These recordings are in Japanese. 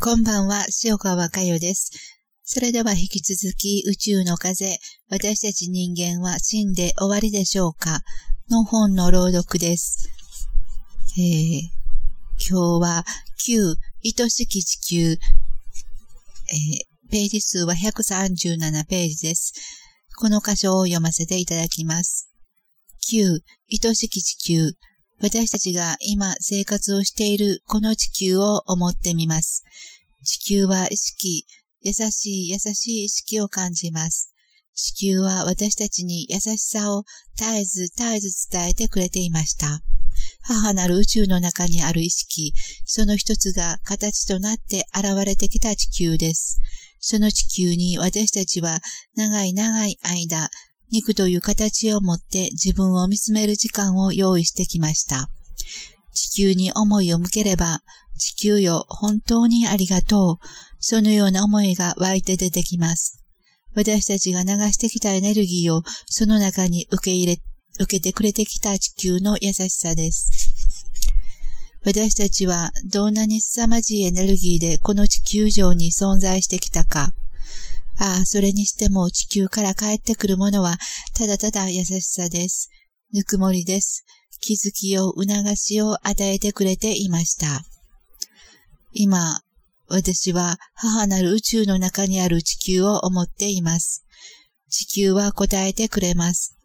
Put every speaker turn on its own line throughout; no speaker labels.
こんばんは、塩川佳代です。それでは引き続き宇宙の風、私たち人間は死んで終わりでしょうか？の本の朗読です。えー、今日は9、愛しき地球、えー、ページ数は137ページです。この箇所を読ませていただきます。9、愛しき地球、私たちが今生活をしているこの地球を思ってみます。地球は意識、優しい優しい意識を感じます。地球は私たちに優しさを絶えず絶えず伝えてくれていました。母なる宇宙の中にある意識、その一つが形となって現れてきた地球です。その地球に私たちは長い長い間、肉という形を持って自分を見つめる時間を用意してきました。地球に思いを向ければ、地球よ、本当にありがとう。そのような思いが湧いて出てきます。私たちが流してきたエネルギーをその中に受け入れ、受けてくれてきた地球の優しさです。私たちはどんなに凄まじいエネルギーでこの地球上に存在してきたか。ああ、それにしても地球から帰ってくるものはただただ優しさです。ぬくもりです。気づきを促しを与えてくれていました。今、私は母なる宇宙の中にある地球を思っています。地球は答えてくれます。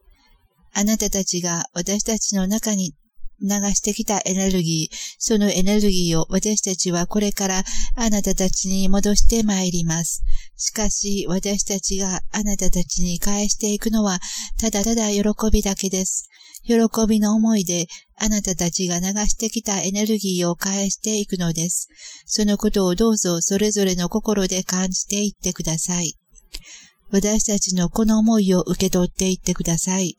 あなたたちが私たちの中に流してきたエネルギー、そのエネルギーを私たちはこれからあなたたちに戻してまいります。しかし私たちがあなたたちに返していくのはただただ喜びだけです。喜びの思いであなたたちが流してきたエネルギーを返していくのです。そのことをどうぞそれぞれの心で感じていってください。私たちのこの思いを受け取っていってください。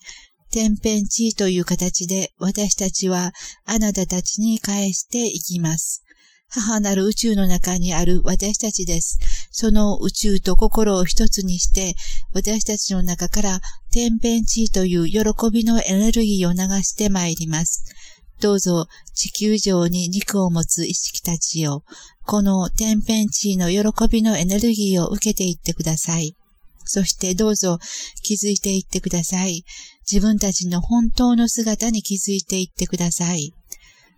天変地異という形で私たちはあなたたちに返していきます。母なる宇宙の中にある私たちです。その宇宙と心を一つにして、私たちの中から天変地異という喜びのエネルギーを流してまいります。どうぞ地球上に肉を持つ意識たちよ、この天変地異の喜びのエネルギーを受けていってください。そしてどうぞ気づいていってください。自分たちの本当の姿に気づいていってください。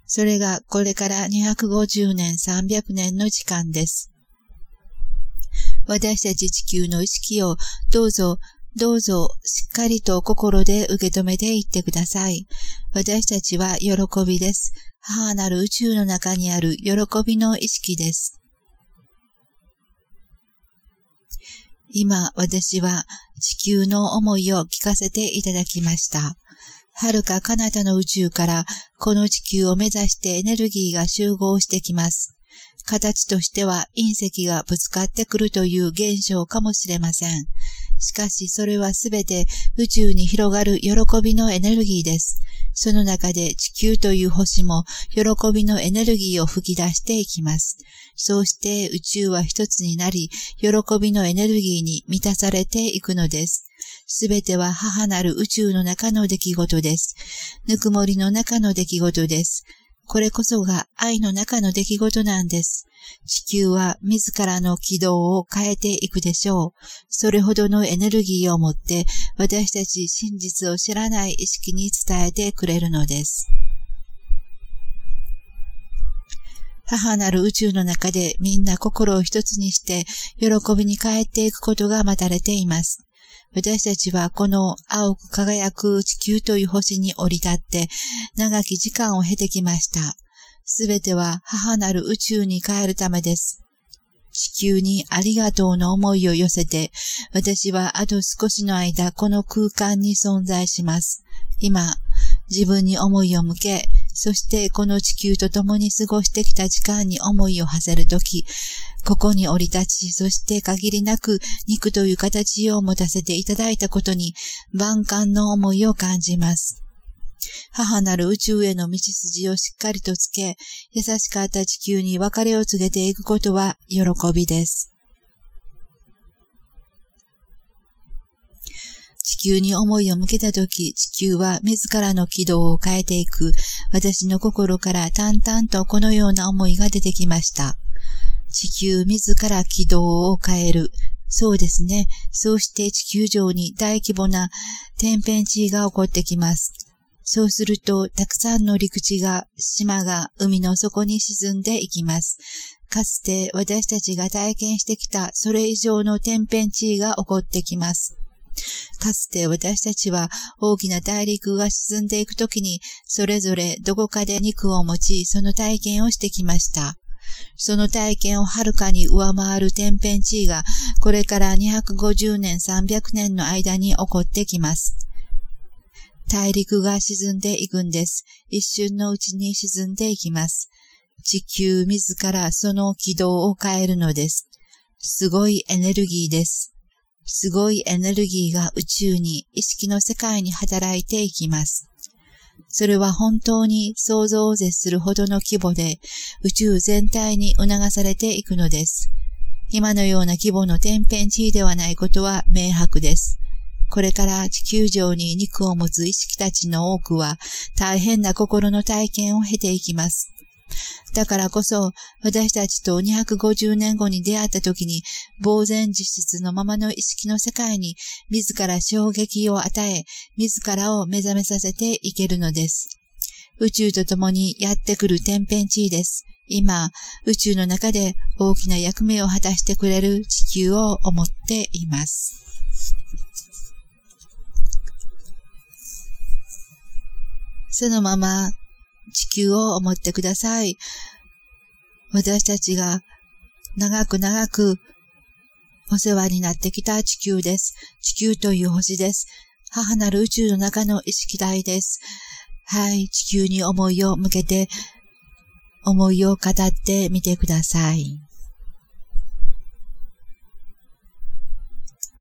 それがこれから250年、300年の時間です。私たち地球の意識をどうぞ、どうぞしっかりと心で受け止めていってください。私たちは喜びです。母なる宇宙の中にある喜びの意識です。今私は地球の思いを聞かせていただきました。はるか彼方の宇宙からこの地球を目指してエネルギーが集合してきます。形としては隕石がぶつかってくるという現象かもしれません。しかしそれはすべて宇宙に広がる喜びのエネルギーです。その中で地球という星も喜びのエネルギーを吹き出していきます。そうして宇宙は一つになり、喜びのエネルギーに満たされていくのです。すべては母なる宇宙の中の出来事です。ぬくもりの中の出来事です。これこそが愛の中の出来事なんです。地球は自らの軌道を変えていくでしょう。それほどのエネルギーを持って私たち真実を知らない意識に伝えてくれるのです。母なる宇宙の中でみんな心を一つにして喜びに変えていくことが待たれています。私たちはこの青く輝く地球という星に降り立って長き時間を経てきました。すべては母なる宇宙に帰るためです。地球にありがとうの思いを寄せて、私はあと少しの間この空間に存在します。今、自分に思いを向け、そしてこの地球と共に過ごしてきた時間に思いを馳せるとき、ここに降り立ち、そして限りなく肉という形を持たせていただいたことに万感の思いを感じます。母なる宇宙への道筋をしっかりとつけ、優しかった地球に別れを告げていくことは喜びです。地球に思いを向けたとき、地球は自らの軌道を変えていく。私の心から淡々とこのような思いが出てきました。地球自ら軌道を変える。そうですね。そうして地球上に大規模な天変地異が起こってきます。そうすると、たくさんの陸地が、島が海の底に沈んでいきます。かつて私たちが体験してきたそれ以上の天変地異が起こってきます。かつて私たちは大きな大陸が沈んでいくときに、それぞれどこかで肉を持ち、その体験をしてきました。その体験をはるかに上回る天変地異が、これから250年、300年の間に起こってきます。大陸が沈んでいくんです。一瞬のうちに沈んでいきます。地球自らその軌道を変えるのです。すごいエネルギーです。すごいエネルギーが宇宙に、意識の世界に働いていきます。それは本当に想像を絶するほどの規模で宇宙全体に促されていくのです。今のような規模の天変地異ではないことは明白です。これから地球上に肉を持つ意識たちの多くは大変な心の体験を経ていきます。だからこそ、私たちと250年後に出会った時に、呆然自失のままの意識の世界に、自ら衝撃を与え、自らを目覚めさせていけるのです。宇宙と共にやってくる天変地異です。今、宇宙の中で大きな役目を果たしてくれる地球を思っています。そのまま地球を思ってください。私たちが長く長くお世話になってきた地球です。地球という星です。母なる宇宙の中の意識体です。はい、地球に思いを向けて、思いを語ってみてください。